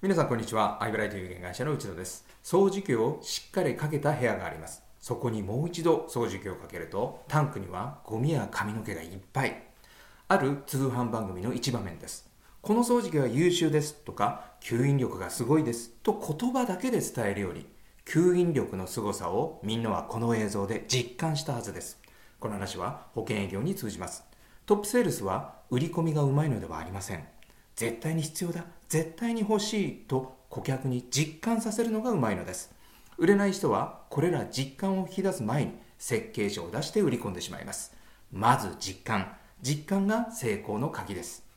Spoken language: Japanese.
皆さんこんにちは。アイブライト有限会社の内田です。掃除機をしっかりかけた部屋があります。そこにもう一度掃除機をかけると、タンクにはゴミや髪の毛がいっぱい。ある通販番組の一場面です。この掃除機は優秀ですとか、吸引力がすごいですと言葉だけで伝えるより、吸引力の凄さをみんなはこの映像で実感したはずです。この話は保険営業に通じます。トップセールスは売り込みがうまいのではありません。絶対に必要だ、絶対に欲しいと顧客に実感させるのがうまいのです。売れない人はこれら実感を引き出す前に設計書を出して売り込んでしまいます。まず実感。実感が成功の鍵です。